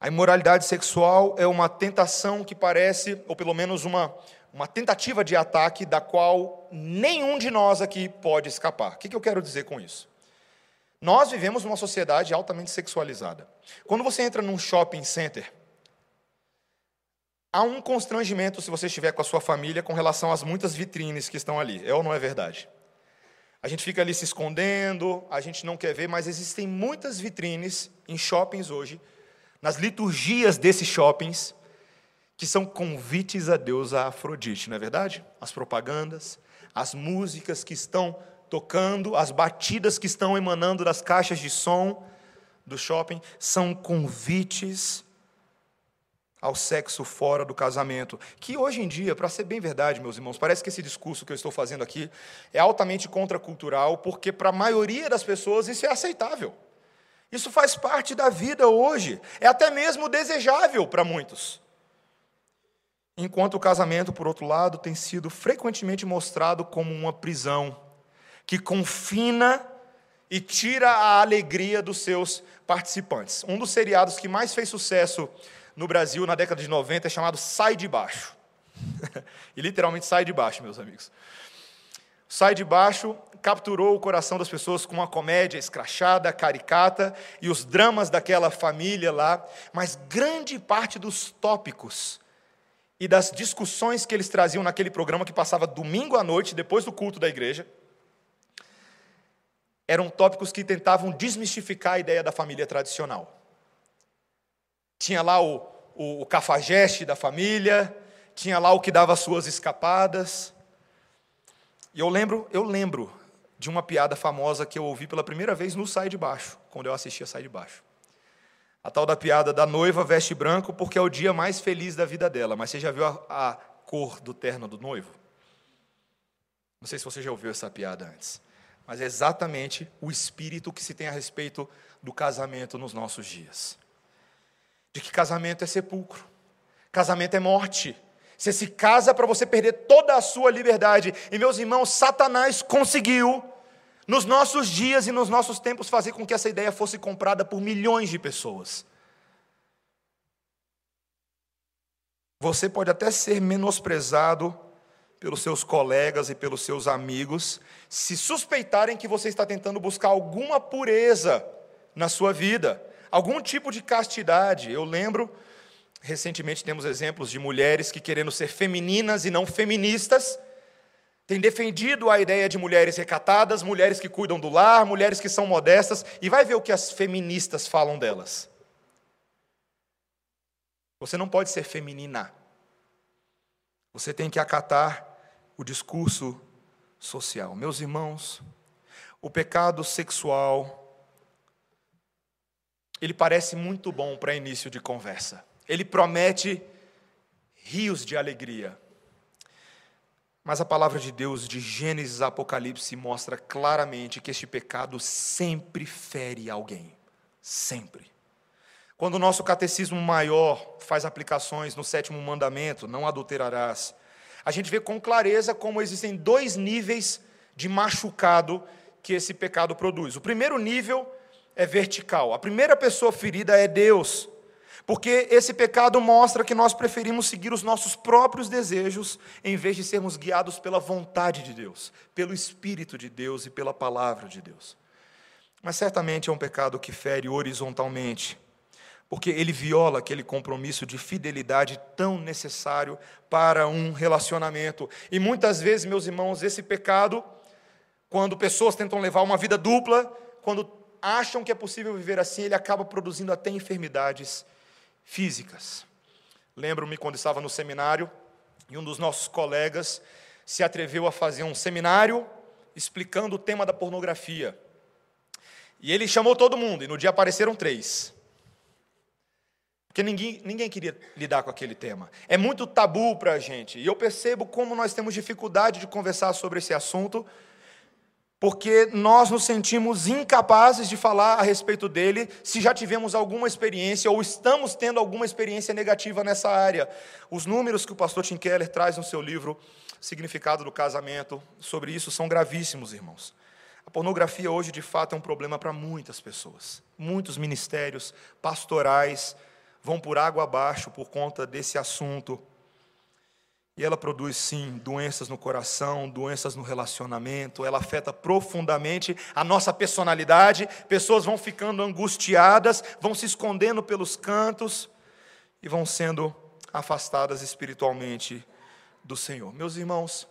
A imoralidade sexual é uma tentação que parece, ou pelo menos uma, uma tentativa de ataque, da qual nenhum de nós aqui pode escapar. O que, que eu quero dizer com isso? Nós vivemos numa sociedade altamente sexualizada. Quando você entra num shopping center, Há um constrangimento se você estiver com a sua família com relação às muitas vitrines que estão ali. É ou não é verdade? A gente fica ali se escondendo, a gente não quer ver, mas existem muitas vitrines em shoppings hoje, nas liturgias desses shoppings, que são convites a Deus a Afrodite, não é verdade? As propagandas, as músicas que estão tocando, as batidas que estão emanando das caixas de som do shopping, são convites ao sexo fora do casamento. Que hoje em dia, para ser bem verdade, meus irmãos, parece que esse discurso que eu estou fazendo aqui é altamente contracultural, porque para a maioria das pessoas isso é aceitável. Isso faz parte da vida hoje, é até mesmo desejável para muitos. Enquanto o casamento, por outro lado, tem sido frequentemente mostrado como uma prisão que confina e tira a alegria dos seus participantes. Um dos seriados que mais fez sucesso no Brasil na década de 90 é chamado Sai de Baixo. e literalmente sai de baixo, meus amigos. Sai de Baixo capturou o coração das pessoas com uma comédia escrachada, caricata e os dramas daquela família lá, mas grande parte dos tópicos e das discussões que eles traziam naquele programa que passava domingo à noite, depois do culto da igreja, eram tópicos que tentavam desmistificar a ideia da família tradicional. Tinha lá o, o, o cafajeste da família, tinha lá o que dava as suas escapadas. E eu lembro, eu lembro de uma piada famosa que eu ouvi pela primeira vez no Sai de Baixo, quando eu assistia Sai de Baixo. A tal da piada da noiva veste branco porque é o dia mais feliz da vida dela. Mas você já viu a, a cor do terno do noivo? Não sei se você já ouviu essa piada antes. Mas é exatamente o espírito que se tem a respeito do casamento nos nossos dias de que casamento é sepulcro, casamento é morte. Você se casa para você perder toda a sua liberdade. E meus irmãos, Satanás conseguiu, nos nossos dias e nos nossos tempos, fazer com que essa ideia fosse comprada por milhões de pessoas. Você pode até ser menosprezado pelos seus colegas e pelos seus amigos, se suspeitarem que você está tentando buscar alguma pureza na sua vida, algum tipo de castidade. Eu lembro Recentemente temos exemplos de mulheres que, querendo ser femininas e não feministas, têm defendido a ideia de mulheres recatadas, mulheres que cuidam do lar, mulheres que são modestas, e vai ver o que as feministas falam delas. Você não pode ser feminina. Você tem que acatar o discurso social. Meus irmãos, o pecado sexual ele parece muito bom para início de conversa ele promete rios de alegria. Mas a palavra de Deus, de Gênesis a Apocalipse, mostra claramente que este pecado sempre fere alguém. Sempre. Quando o nosso catecismo maior faz aplicações no sétimo mandamento, não adulterarás, a gente vê com clareza como existem dois níveis de machucado que esse pecado produz. O primeiro nível é vertical. A primeira pessoa ferida é Deus. Porque esse pecado mostra que nós preferimos seguir os nossos próprios desejos em vez de sermos guiados pela vontade de Deus, pelo Espírito de Deus e pela palavra de Deus. Mas certamente é um pecado que fere horizontalmente, porque ele viola aquele compromisso de fidelidade tão necessário para um relacionamento. E muitas vezes, meus irmãos, esse pecado, quando pessoas tentam levar uma vida dupla, quando acham que é possível viver assim, ele acaba produzindo até enfermidades físicas. Lembro-me quando estava no seminário e um dos nossos colegas se atreveu a fazer um seminário explicando o tema da pornografia. E ele chamou todo mundo, e no dia apareceram três. Porque ninguém, ninguém queria lidar com aquele tema. É muito tabu para a gente. E eu percebo como nós temos dificuldade de conversar sobre esse assunto, porque nós nos sentimos incapazes de falar a respeito dele se já tivemos alguma experiência ou estamos tendo alguma experiência negativa nessa área. Os números que o pastor Tim Keller traz no seu livro Significado do Casamento sobre isso são gravíssimos, irmãos. A pornografia hoje, de fato, é um problema para muitas pessoas. Muitos ministérios pastorais vão por água abaixo por conta desse assunto. E ela produz, sim, doenças no coração, doenças no relacionamento, ela afeta profundamente a nossa personalidade. Pessoas vão ficando angustiadas, vão se escondendo pelos cantos e vão sendo afastadas espiritualmente do Senhor. Meus irmãos,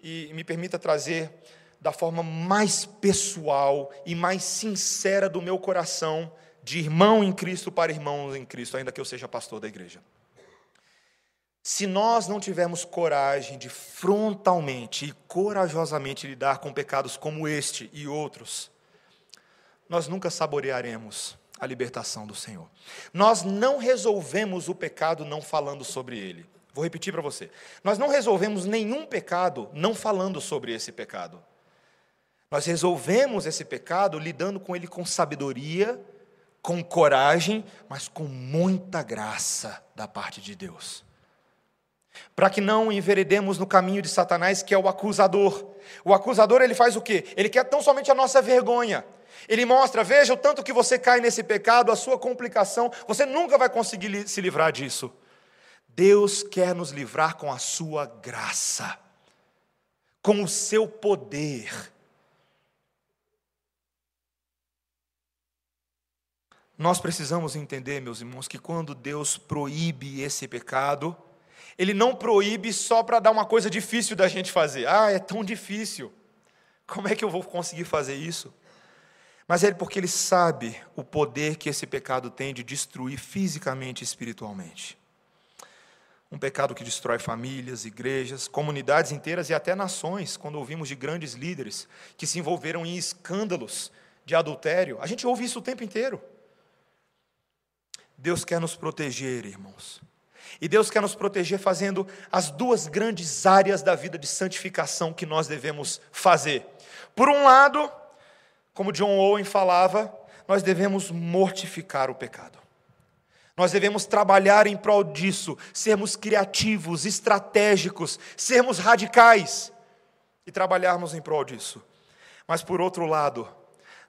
e me permita trazer da forma mais pessoal e mais sincera do meu coração, de irmão em Cristo para irmãos em Cristo, ainda que eu seja pastor da igreja. Se nós não tivermos coragem de frontalmente e corajosamente lidar com pecados como este e outros, nós nunca saborearemos a libertação do Senhor. Nós não resolvemos o pecado não falando sobre ele. Vou repetir para você. Nós não resolvemos nenhum pecado não falando sobre esse pecado. Nós resolvemos esse pecado lidando com ele com sabedoria, com coragem, mas com muita graça da parte de Deus para que não enveredemos no caminho de Satanás, que é o acusador. O acusador ele faz o quê? Ele quer tão somente a nossa vergonha. Ele mostra, veja o tanto que você cai nesse pecado, a sua complicação, você nunca vai conseguir se livrar disso. Deus quer nos livrar com a sua graça, com o seu poder. Nós precisamos entender, meus irmãos, que quando Deus proíbe esse pecado, ele não proíbe só para dar uma coisa difícil da gente fazer. Ah, é tão difícil. Como é que eu vou conseguir fazer isso? Mas é porque ele sabe o poder que esse pecado tem de destruir fisicamente e espiritualmente. Um pecado que destrói famílias, igrejas, comunidades inteiras e até nações, quando ouvimos de grandes líderes que se envolveram em escândalos de adultério. A gente ouve isso o tempo inteiro. Deus quer nos proteger, irmãos. E Deus quer nos proteger fazendo as duas grandes áreas da vida de santificação que nós devemos fazer. Por um lado, como John Owen falava, nós devemos mortificar o pecado. Nós devemos trabalhar em prol disso, sermos criativos, estratégicos, sermos radicais e trabalharmos em prol disso. Mas por outro lado,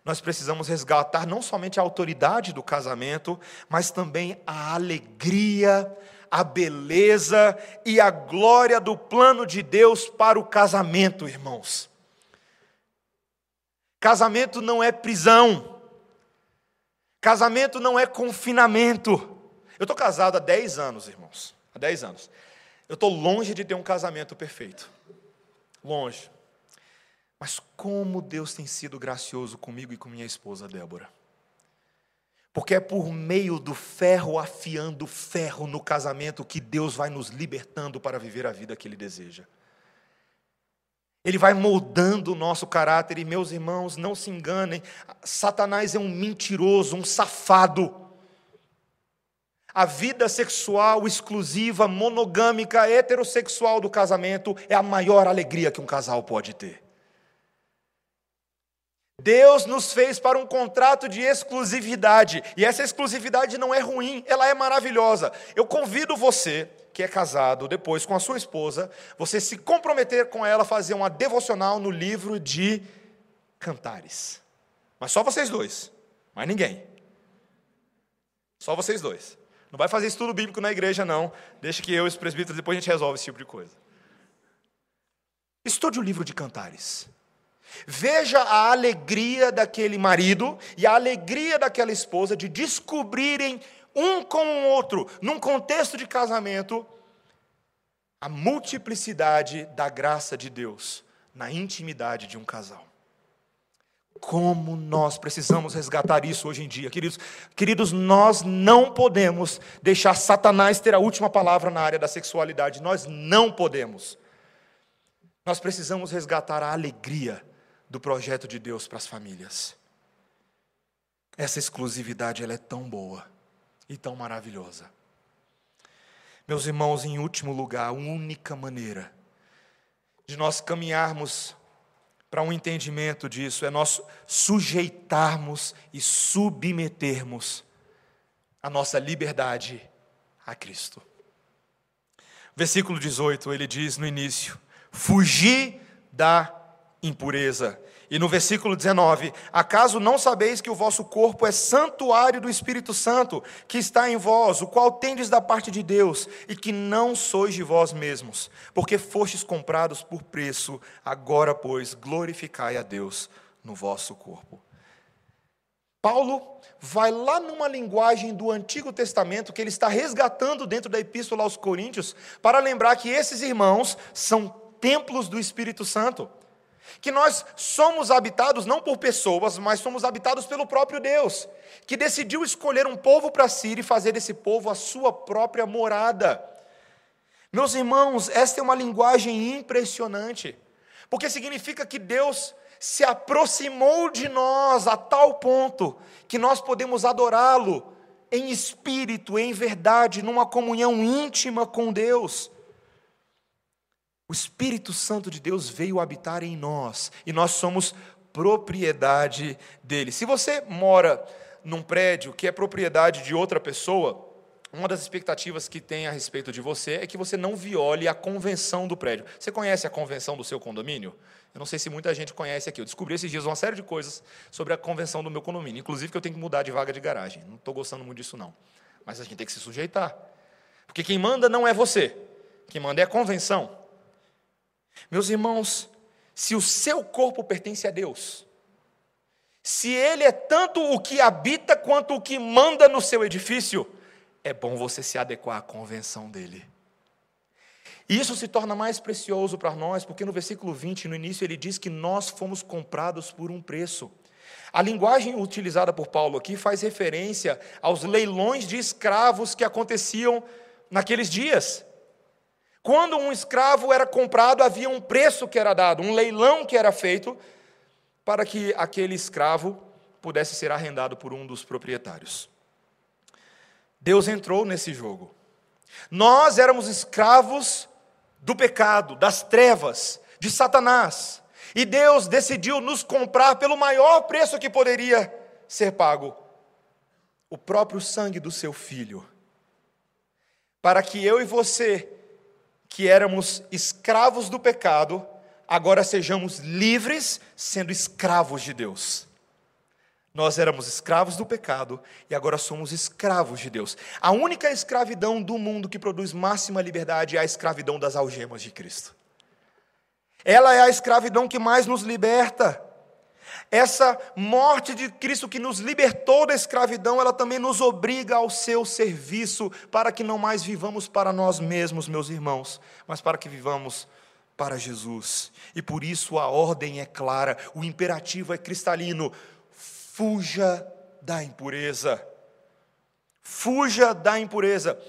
nós precisamos resgatar não somente a autoridade do casamento, mas também a alegria, a beleza e a glória do plano de Deus para o casamento, irmãos. Casamento não é prisão, casamento não é confinamento. Eu estou casado há 10 anos, irmãos, há 10 anos. Eu estou longe de ter um casamento perfeito, longe. Mas como Deus tem sido gracioso comigo e com minha esposa Débora. Porque é por meio do ferro afiando ferro no casamento que Deus vai nos libertando para viver a vida que Ele deseja. Ele vai moldando o nosso caráter, e meus irmãos, não se enganem, Satanás é um mentiroso, um safado. A vida sexual exclusiva, monogâmica, heterossexual do casamento é a maior alegria que um casal pode ter. Deus nos fez para um contrato de exclusividade, e essa exclusividade não é ruim, ela é maravilhosa. Eu convido você, que é casado, depois com a sua esposa, você se comprometer com ela a fazer uma devocional no livro de Cantares. Mas só vocês dois, mais ninguém. Só vocês dois. Não vai fazer estudo bíblico na igreja, não. Deixa que eu e os presbíteros depois a gente resolve esse tipo de coisa. Estude o livro de Cantares. Veja a alegria daquele marido e a alegria daquela esposa de descobrirem um com o outro, num contexto de casamento, a multiplicidade da graça de Deus na intimidade de um casal. Como nós precisamos resgatar isso hoje em dia, queridos. Queridos, nós não podemos deixar Satanás ter a última palavra na área da sexualidade. Nós não podemos. Nós precisamos resgatar a alegria do projeto de Deus para as famílias. Essa exclusividade ela é tão boa e tão maravilhosa. Meus irmãos, em último lugar, a única maneira de nós caminharmos para um entendimento disso é nós sujeitarmos e submetermos a nossa liberdade a Cristo. Versículo 18, ele diz no início: Fugir da impureza. E no versículo 19: Acaso não sabeis que o vosso corpo é santuário do Espírito Santo, que está em vós, o qual tendes da parte de Deus, e que não sois de vós mesmos, porque fostes comprados por preço, agora, pois, glorificai a Deus no vosso corpo. Paulo vai lá numa linguagem do Antigo Testamento que ele está resgatando dentro da Epístola aos Coríntios, para lembrar que esses irmãos são templos do Espírito Santo que nós somos habitados não por pessoas, mas somos habitados pelo próprio Deus, que decidiu escolher um povo para si e fazer desse povo a sua própria morada. Meus irmãos, esta é uma linguagem impressionante, porque significa que Deus se aproximou de nós a tal ponto que nós podemos adorá-lo em espírito, em verdade, numa comunhão íntima com Deus. O Espírito Santo de Deus veio habitar em nós e nós somos propriedade dele. Se você mora num prédio que é propriedade de outra pessoa, uma das expectativas que tem a respeito de você é que você não viole a convenção do prédio. Você conhece a convenção do seu condomínio? Eu não sei se muita gente conhece aqui. Eu descobri esses dias uma série de coisas sobre a convenção do meu condomínio, inclusive que eu tenho que mudar de vaga de garagem. Não estou gostando muito disso, não. Mas a gente tem que se sujeitar. Porque quem manda não é você, quem manda é a convenção. Meus irmãos, se o seu corpo pertence a Deus, se ele é tanto o que habita quanto o que manda no seu edifício, é bom você se adequar à convenção dele. E isso se torna mais precioso para nós, porque no versículo 20, no início, ele diz que nós fomos comprados por um preço. A linguagem utilizada por Paulo aqui faz referência aos leilões de escravos que aconteciam naqueles dias. Quando um escravo era comprado, havia um preço que era dado, um leilão que era feito para que aquele escravo pudesse ser arrendado por um dos proprietários. Deus entrou nesse jogo. Nós éramos escravos do pecado, das trevas, de Satanás. E Deus decidiu nos comprar pelo maior preço que poderia ser pago o próprio sangue do seu filho para que eu e você, que éramos escravos do pecado, agora sejamos livres, sendo escravos de Deus. Nós éramos escravos do pecado e agora somos escravos de Deus. A única escravidão do mundo que produz máxima liberdade é a escravidão das algemas de Cristo. Ela é a escravidão que mais nos liberta. Essa morte de Cristo que nos libertou da escravidão, ela também nos obriga ao seu serviço, para que não mais vivamos para nós mesmos, meus irmãos, mas para que vivamos para Jesus. E por isso a ordem é clara, o imperativo é cristalino: fuja da impureza. Fuja da impureza.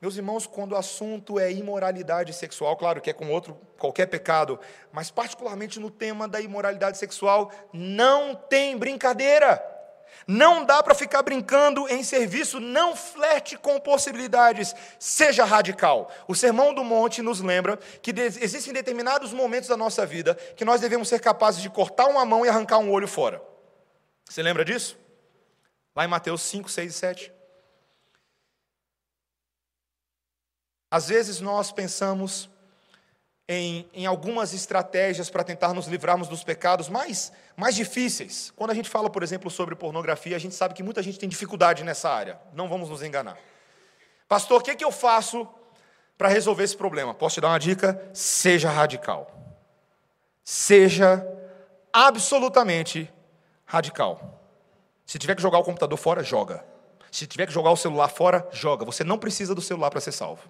Meus irmãos, quando o assunto é imoralidade sexual, claro que é com outro qualquer pecado, mas particularmente no tema da imoralidade sexual, não tem brincadeira. Não dá para ficar brincando em serviço, não flerte com possibilidades, seja radical. O Sermão do Monte nos lembra que existem determinados momentos da nossa vida que nós devemos ser capazes de cortar uma mão e arrancar um olho fora. Você lembra disso? Lá em Mateus 5, 6 e 7. Às vezes nós pensamos em, em algumas estratégias para tentar nos livrarmos dos pecados mais, mais difíceis. Quando a gente fala, por exemplo, sobre pornografia, a gente sabe que muita gente tem dificuldade nessa área. Não vamos nos enganar. Pastor, o que, é que eu faço para resolver esse problema? Posso te dar uma dica? Seja radical. Seja absolutamente radical. Se tiver que jogar o computador fora, joga. Se tiver que jogar o celular fora, joga. Você não precisa do celular para ser salvo.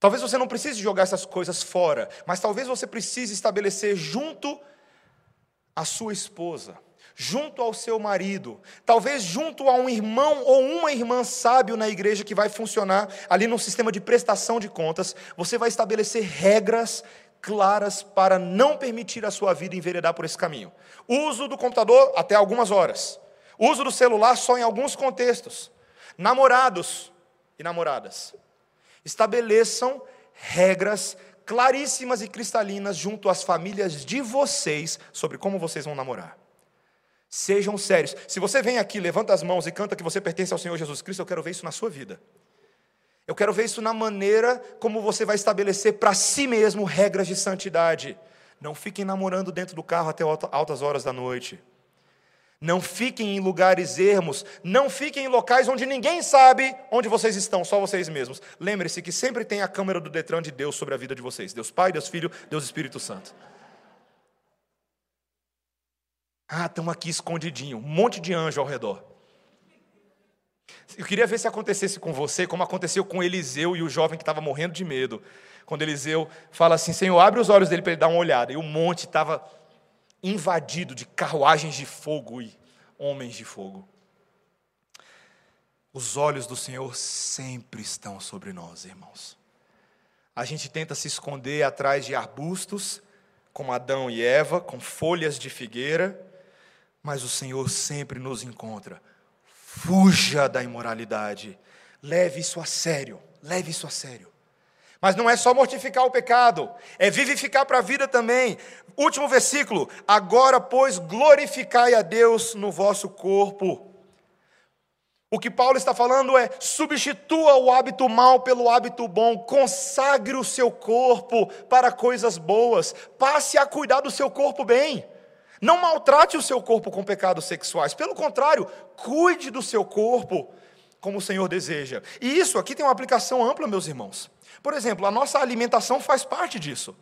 Talvez você não precise jogar essas coisas fora, mas talvez você precise estabelecer junto à sua esposa, junto ao seu marido, talvez junto a um irmão ou uma irmã sábio na igreja que vai funcionar ali no sistema de prestação de contas, você vai estabelecer regras claras para não permitir a sua vida enveredar por esse caminho. Uso do computador até algumas horas. Uso do celular só em alguns contextos. Namorados e namoradas estabeleçam regras claríssimas e cristalinas junto às famílias de vocês sobre como vocês vão namorar. Sejam sérios. Se você vem aqui, levanta as mãos e canta que você pertence ao Senhor Jesus Cristo, eu quero ver isso na sua vida. Eu quero ver isso na maneira como você vai estabelecer para si mesmo regras de santidade. Não fiquem namorando dentro do carro até altas horas da noite. Não fiquem em lugares ermos, não fiquem em locais onde ninguém sabe onde vocês estão, só vocês mesmos. Lembre-se que sempre tem a câmera do Detran de Deus sobre a vida de vocês: Deus Pai, Deus Filho, Deus Espírito Santo. Ah, estamos aqui escondidinho, um monte de anjo ao redor. Eu queria ver se acontecesse com você, como aconteceu com Eliseu e o jovem que estava morrendo de medo. Quando Eliseu fala assim: Senhor, abre os olhos dele para ele dar uma olhada. E o monte estava invadido de carruagens de fogo e homens de fogo. Os olhos do Senhor sempre estão sobre nós, irmãos. A gente tenta se esconder atrás de arbustos, como Adão e Eva, com folhas de figueira, mas o Senhor sempre nos encontra. Fuja da imoralidade. Leve isso a sério. Leve isso a sério. Mas não é só mortificar o pecado, é vivificar para a vida também. Último versículo: agora, pois, glorificai a Deus no vosso corpo. O que Paulo está falando é: substitua o hábito mal pelo hábito bom, consagre o seu corpo para coisas boas, passe a cuidar do seu corpo bem. Não maltrate o seu corpo com pecados sexuais, pelo contrário, cuide do seu corpo como o Senhor deseja. E isso aqui tem uma aplicação ampla, meus irmãos. Por exemplo, a nossa alimentação faz parte disso.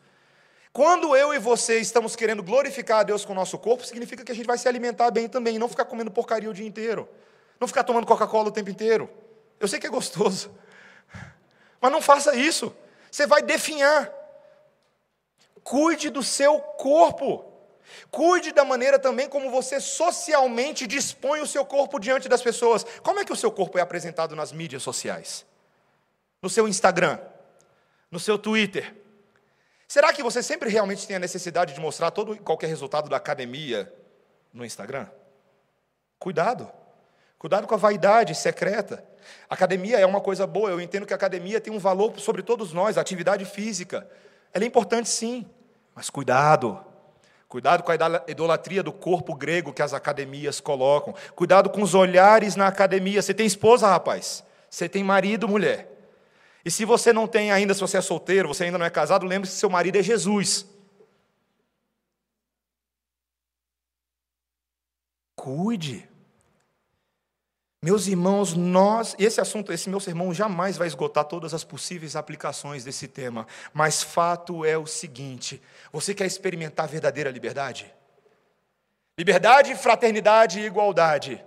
Quando eu e você estamos querendo glorificar a Deus com o nosso corpo, significa que a gente vai se alimentar bem também, não ficar comendo porcaria o dia inteiro, não ficar tomando Coca-Cola o tempo inteiro. Eu sei que é gostoso, mas não faça isso. Você vai definhar. Cuide do seu corpo. Cuide da maneira também como você socialmente dispõe o seu corpo diante das pessoas. Como é que o seu corpo é apresentado nas mídias sociais? No seu Instagram, no seu Twitter? Será que você sempre realmente tem a necessidade de mostrar todo e qualquer resultado da academia no Instagram? Cuidado. Cuidado com a vaidade secreta. Academia é uma coisa boa, eu entendo que a academia tem um valor sobre todos nós, a atividade física. Ela é importante sim, mas cuidado. Cuidado com a idolatria do corpo grego que as academias colocam. Cuidado com os olhares na academia. Você tem esposa, rapaz? Você tem marido, mulher? E se você não tem ainda, se você é solteiro, você ainda não é casado, lembre-se que seu marido é Jesus. Cuide. Meus irmãos, nós, esse assunto, esse meu sermão jamais vai esgotar todas as possíveis aplicações desse tema, mas fato é o seguinte: você quer experimentar verdadeira liberdade? Liberdade, fraternidade e igualdade.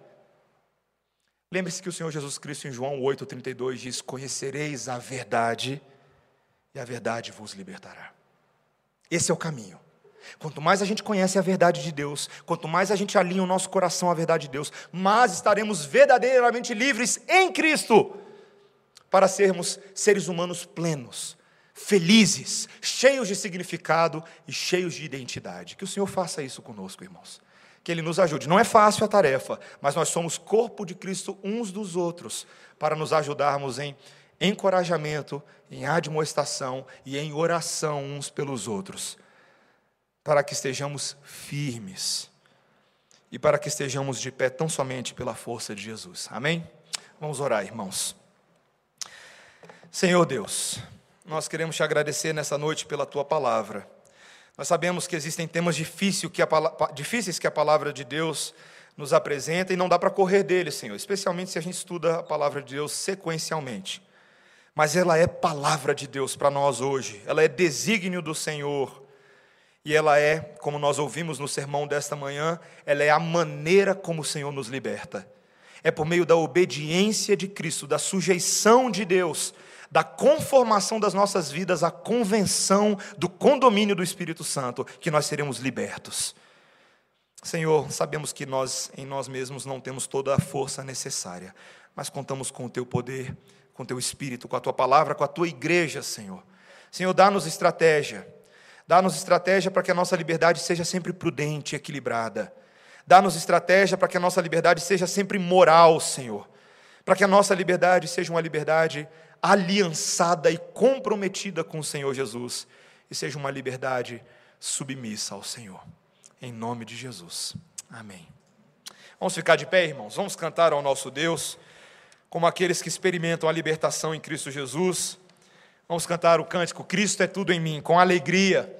Lembre-se que o Senhor Jesus Cristo em João 8,32 diz: Conhecereis a verdade, e a verdade vos libertará. Esse é o caminho. Quanto mais a gente conhece a verdade de Deus, quanto mais a gente alinha o nosso coração à verdade de Deus, mais estaremos verdadeiramente livres em Cristo para sermos seres humanos plenos, felizes, cheios de significado e cheios de identidade. Que o Senhor faça isso conosco, irmãos que Ele nos ajude. Não é fácil a tarefa, mas nós somos corpo de Cristo uns dos outros, para nos ajudarmos em encorajamento, em admoestação e em oração uns pelos outros, para que estejamos firmes e para que estejamos de pé tão somente pela força de Jesus. Amém? Vamos orar, irmãos. Senhor Deus, nós queremos te agradecer nessa noite pela tua palavra. Nós sabemos que existem temas difíceis que, a, difíceis que a palavra de Deus nos apresenta e não dá para correr deles, Senhor, especialmente se a gente estuda a palavra de Deus sequencialmente. Mas ela é palavra de Deus para nós hoje, ela é desígnio do Senhor. E ela é, como nós ouvimos no sermão desta manhã, ela é a maneira como o Senhor nos liberta. É por meio da obediência de Cristo, da sujeição de Deus, da conformação das nossas vidas à convenção do condomínio do Espírito Santo, que nós seremos libertos. Senhor, sabemos que nós em nós mesmos não temos toda a força necessária, mas contamos com o teu poder, com o teu espírito, com a tua palavra, com a tua igreja, Senhor. Senhor, dá-nos estratégia. Dá-nos estratégia para que a nossa liberdade seja sempre prudente e equilibrada. Dá-nos estratégia para que a nossa liberdade seja sempre moral, Senhor. Para que a nossa liberdade seja uma liberdade aliançada e comprometida com o Senhor Jesus e seja uma liberdade submissa ao Senhor. Em nome de Jesus. Amém. Vamos ficar de pé, irmãos? Vamos cantar ao nosso Deus, como aqueles que experimentam a libertação em Cristo Jesus. Vamos cantar o cântico Cristo é tudo em mim, com alegria.